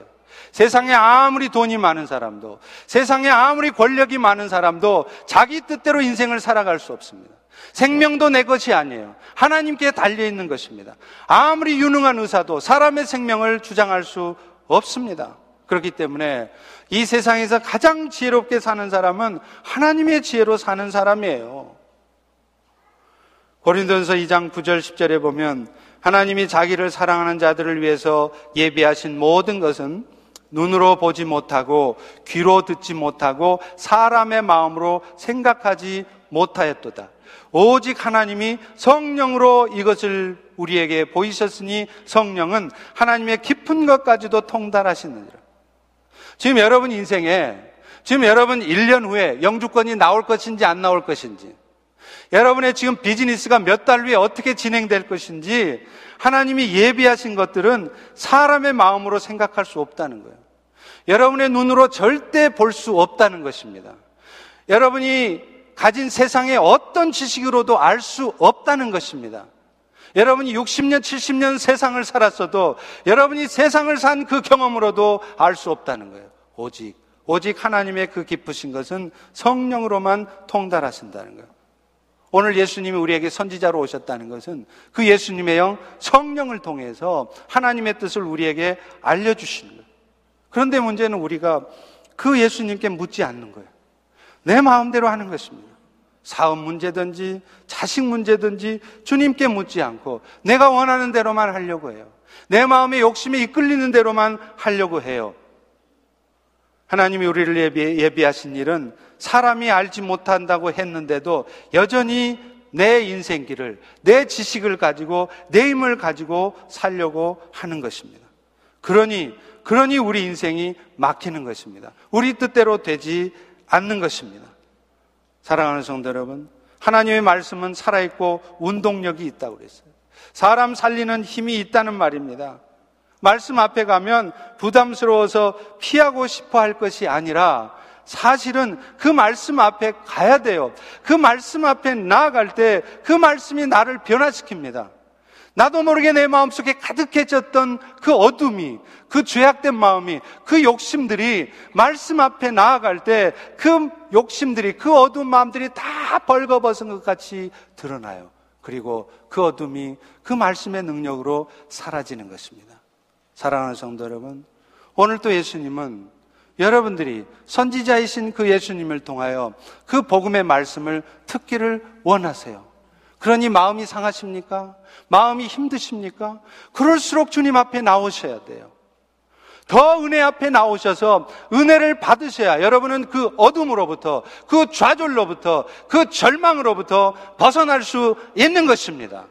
세상에 아무리 돈이 많은 사람도, 세상에 아무리 권력이 많은 사람도 자기 뜻대로 인생을 살아갈 수 없습니다. 생명도 내 것이 아니에요. 하나님께 달려 있는 것입니다. 아무리 유능한 의사도 사람의 생명을 주장할 수 없습니다. 그렇기 때문에 이 세상에서 가장 지혜롭게 사는 사람은 하나님의 지혜로 사는 사람이에요. 고린도전서 2장 9절 10절에 보면 하나님이 자기를 사랑하는 자들을 위해서 예비하신 모든 것은 눈으로 보지 못하고 귀로 듣지 못하고 사람의 마음으로 생각하지 못하였도다. 오직 하나님이 성령으로 이것을 우리에게 보이셨으니 성령은 하나님의 깊은 것까지도 통달하시느니라. 지금 여러분 인생에 지금 여러분 1년 후에 영주권이 나올 것인지 안 나올 것인지 여러분의 지금 비즈니스가 몇 달 후에 어떻게 진행될 것인지 하나님이 예비하신 것들은 사람의 마음으로 생각할 수 없다는 거예요. 여러분의 눈으로 절대 볼 수 없다는 것입니다. 여러분이 가진 세상의 어떤 지식으로도 알 수 없다는 것입니다. 여러분이 60년, 70년 세상을 살았어도 여러분이 세상을 산 그 경험으로도 알 수 없다는 거예요. 오직, 오직 하나님의 그 기쁘신 것은 성령으로만 통달하신다는 거예요. 오늘 예수님이 우리에게 선지자로 오셨다는 것은 그 예수님의 영 성령을 통해서 하나님의 뜻을 우리에게 알려주시는 거예요. 그런데 문제는 우리가 그 예수님께 묻지 않는 거예요. 내 마음대로 하는 것입니다. 사업 문제든지 자식 문제든지 주님께 묻지 않고 내가 원하는 대로만 하려고 해요. 내 마음의 욕심에 이끌리는 대로만 하려고 해요. 하나님이 우리를 예비, 예비하신 일은 사람이 알지 못한다고 했는데도 여전히 내 인생길을, 내 지식을 가지고, 내 힘을 가지고 살려고 하는 것입니다. 그러니, 그러니 우리 인생이 막히는 것입니다. 우리 뜻대로 되지 않는 것입니다. 사랑하는 성도 여러분, 하나님의 말씀은 살아있고 운동력이 있다고 그랬어요. 사람 살리는 힘이 있다는 말입니다. 말씀 앞에 가면 부담스러워서 피하고 싶어 할 것이 아니라 사실은 그 말씀 앞에 가야 돼요. 그 말씀 앞에 나아갈 때 그 말씀이 나를 변화시킵니다. 나도 모르게 내 마음속에 가득해졌던 그 어둠이, 그 죄악된 마음이, 그 욕심들이 말씀 앞에 나아갈 때 그 욕심들이, 그 어두운 마음들이 다 벌거벗은 것 같이 드러나요. 그리고 그 어둠이 그 말씀의 능력으로 사라지는 것입니다. 사랑하는 성도 여러분, 오늘 또 예수님은 여러분들이 선지자이신 그 예수님을 통하여 그 복음의 말씀을 듣기를 원하세요. 그러니 마음이 상하십니까? 마음이 힘드십니까? 그럴수록 주님 앞에 나오셔야 돼요. 더 은혜 앞에 나오셔서 은혜를 받으셔야 여러분은 그 어둠으로부터, 그 좌절로부터, 그 절망으로부터 벗어날 수 있는 것입니다.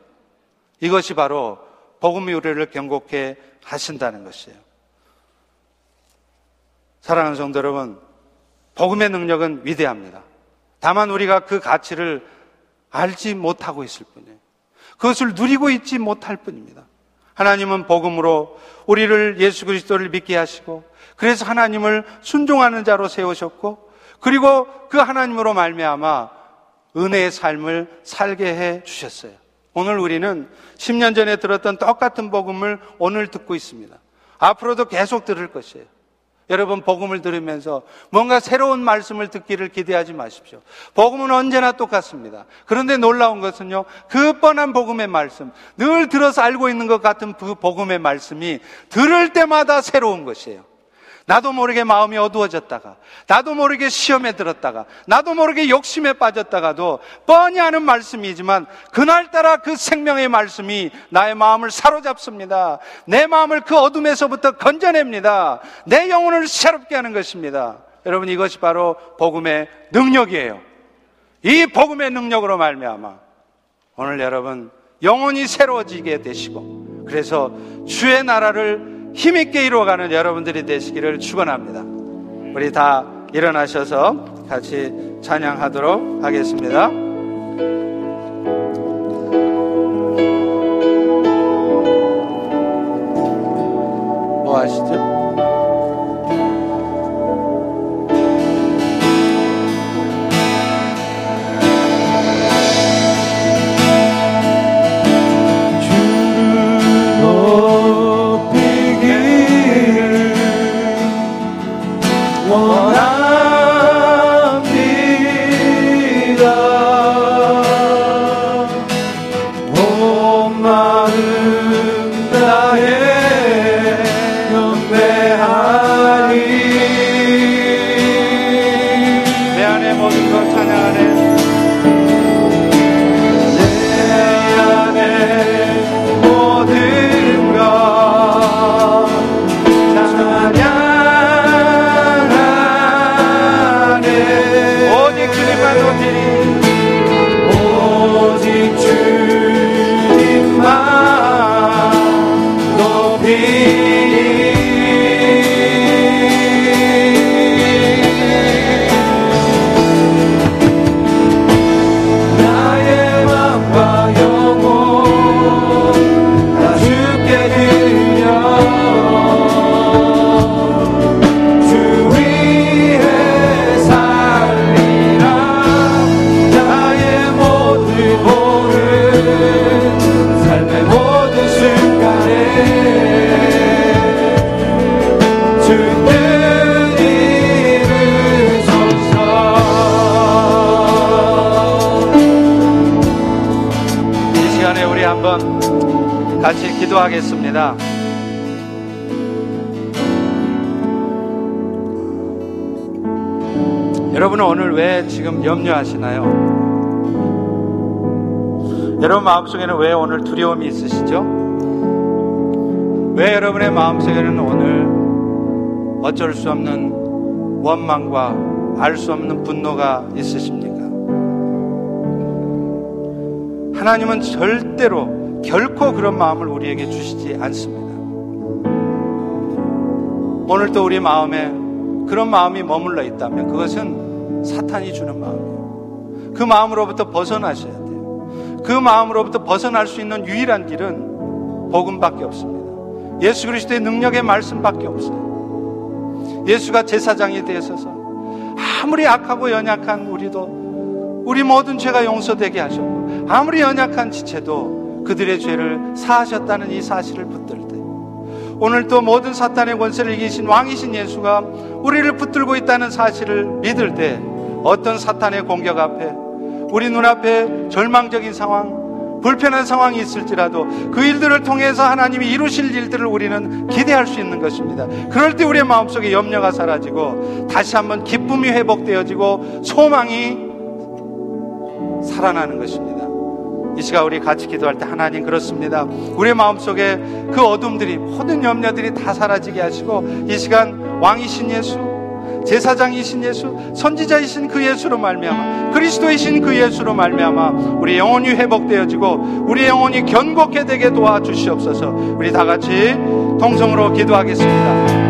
이것이 바로 복음의 우리를 경고케 하신다는 것이에요. 사랑하는 성도 여러분, 복음의 능력은 위대합니다. 다만 우리가 그 가치를 알지 못하고 있을 뿐이에요. 그것을 누리고 있지 못할 뿐입니다. 하나님은 복음으로 우리를 예수 그리스도를 믿게 하시고 그래서 하나님을 순종하는 자로 세우셨고 그리고 그 하나님으로 말미암아 은혜의 삶을 살게 해 주셨어요. 오늘 우리는 10년 전에 들었던 똑같은 복음을 오늘 듣고 있습니다. 앞으로도 계속 들을 것이에요. 여러분, 복음을 들으면서 뭔가 새로운 말씀을 듣기를 기대하지 마십시오. 복음은 언제나 똑같습니다. 그런데 놀라운 것은요, 그 뻔한 복음의 말씀, 늘 들어서 알고 있는 것 같은 그 복음의 말씀이 들을 때마다 새로운 것이에요. 나도 모르게 마음이 어두워졌다가, 나도 모르게 시험에 들었다가, 나도 모르게 욕심에 빠졌다가도 뻔히 하는 말씀이지만, 그날따라 그 생명의 말씀이 나의 마음을 사로잡습니다. 내 마음을 그 어둠에서부터 건져냅니다. 내 영혼을 새롭게 하는 것입니다. 여러분 이것이 바로 복음의 능력이에요. 이 복음의 능력으로 말미암아 오늘 여러분 영혼이 새로워지게 되시고 그래서 주의 나라를 힘있게 이루어가는 여러분들이 되시기를 축원합니다. 우리 다 일어나셔서 같이 찬양하도록 하겠습니다. 뭐 하시죠? Lord, 마음속에는 왜 오늘 두려움이 있으시죠? 왜 여러분의 마음속에는 오늘 어쩔 수 없는 원망과 알 수 없는 분노가 있으십니까? 하나님은 절대로 결코 그런 마음을 우리에게 주시지 않습니다. 오늘 또 우리 마음에 그런 마음이 머물러 있다면 그것은 사탄이 주는 마음이에요. 그 마음으로부터 벗어나셔야 돼요. 그 마음으로부터 벗어날 수 있는 유일한 길은 복음밖에 없습니다. 예수 그리스도의 능력의 말씀밖에 없어요. 예수가 제사장이 되셔서 아무리 악하고 연약한 우리도 우리 모든 죄가 용서되게 하셨고 아무리 연약한 지체도 그들의 죄를 사하셨다는 이 사실을 붙들 때 오늘 또 모든 사탄의 권세를 이기신 왕이신 예수가 우리를 붙들고 있다는 사실을 믿을 때 어떤 사탄의 공격 앞에 우리 눈앞에 절망적인 상황, 불편한 상황이 있을지라도 그 일들을 통해서 하나님이 이루실 일들을 우리는 기대할 수 있는 것입니다. 그럴 때 우리의 마음속에 염려가 사라지고 다시 한번 기쁨이 회복되어지고 소망이 살아나는 것입니다. 이 시간 우리 같이 기도할 때 하나님 그렇습니다. 우리의 마음속에 그 어둠들이 모든 염려들이 다 사라지게 하시고 이 시간 왕이신 예수 제사장이신 예수 선지자이신 그 예수로 말미암아 그리스도이신 그 예수로 말미암아 우리 영혼이 회복되어지고 우리 영혼이 견고케 되게 도와주시옵소서 우리 다 같이 동성으로 기도하겠습니다.